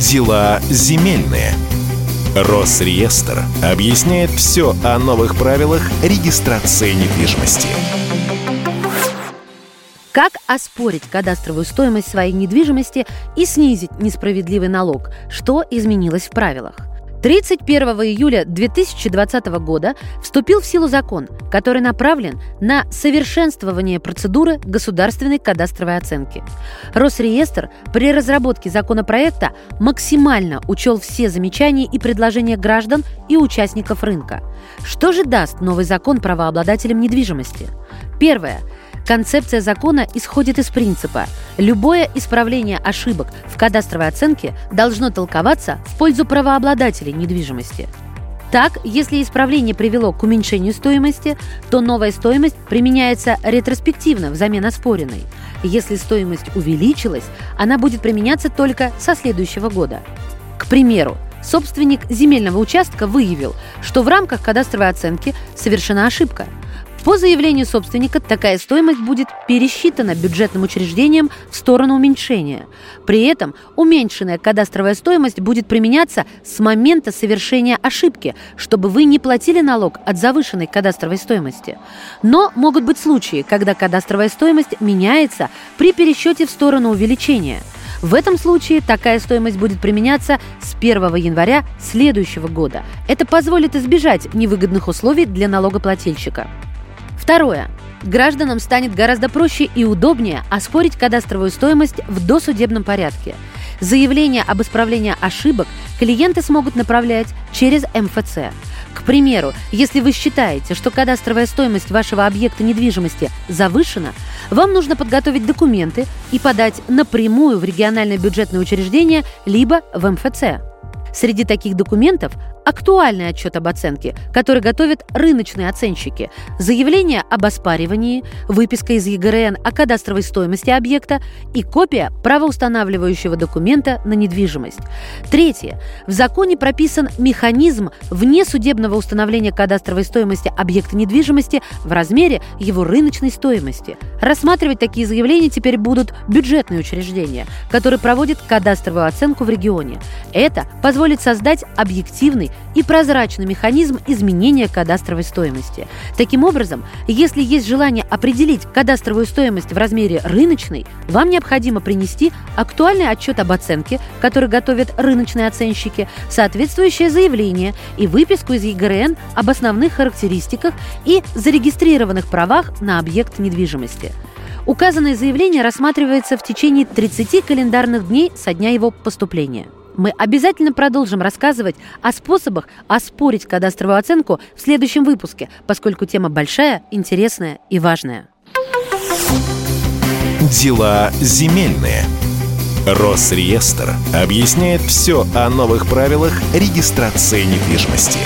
Дела земельные. Росреестр объясняет все о новых правилах регистрации недвижимости. Как оспорить кадастровую стоимость своей недвижимости и снизить несправедливый налог? Что изменилось в правилах? 31 июля 2020 года вступил в силу закон, который направлен на совершенствование процедуры государственной кадастровой оценки. Росреестр при разработке законопроекта максимально учел все замечания и предложения граждан и участников рынка. Что же даст новый закон правообладателям недвижимости? Первое – Концепция закона исходит из принципа «любое исправление ошибок в кадастровой оценке должно толковаться в пользу правообладателей недвижимости». Так, если исправление привело к уменьшению стоимости, то новая стоимость применяется ретроспективно взамен оспоренной. Если стоимость увеличилась, она будет применяться только со следующего года. К примеру, собственник земельного участка выявил, что в рамках кадастровой оценки совершена ошибка – по заявлению собственника такая стоимость будет пересчитана бюджетным учреждением в сторону уменьшения. При этом уменьшенная кадастровая стоимость будет применяться с момента совершения ошибки, чтобы вы не платили налог от завышенной кадастровой стоимости. Но могут быть случаи, когда кадастровая стоимость меняется при пересчете в сторону увеличения. В этом случае такая стоимость будет применяться с 1 января следующего года. Это позволит избежать невыгодных условий для налогоплательщика. Второе. Гражданам станет гораздо проще и удобнее оспорить кадастровую стоимость в досудебном порядке. Заявление об исправлении ошибок клиенты смогут направлять через МФЦ. К примеру, если вы считаете, что кадастровая стоимость вашего объекта недвижимости завышена, вам нужно подготовить документы и подать напрямую в региональное бюджетное учреждение либо в МФЦ. Среди таких документов актуальный отчет об оценке, который готовят рыночные оценщики, заявление об оспаривании, выписка из ЕГРН о кадастровой стоимости объекта и копия правоустанавливающего документа на недвижимость. Третье. В законе прописан механизм внесудебного установления кадастровой стоимости объекта недвижимости в размере его рыночной стоимости. Рассматривать такие заявления теперь будут бюджетные учреждения, которые проводят кадастровую оценку в регионе. Это позволит создать объективный и прозрачный механизм изменения кадастровой стоимости. Таким образом, если есть желание определить кадастровую стоимость в размере рыночной, вам необходимо принести актуальный отчет об оценке, который готовят рыночные оценщики, соответствующее заявление и выписку из ЕГРН об основных характеристиках и зарегистрированных правах на объект недвижимости. Указанное заявление рассматривается в течение 30 календарных дней со дня его поступления. Мы обязательно продолжим рассказывать о способах оспорить кадастровую оценку в следующем выпуске, поскольку тема большая, интересная и важная. Дела земельные. Росреестр объясняет все о новых правилах регистрации недвижимости.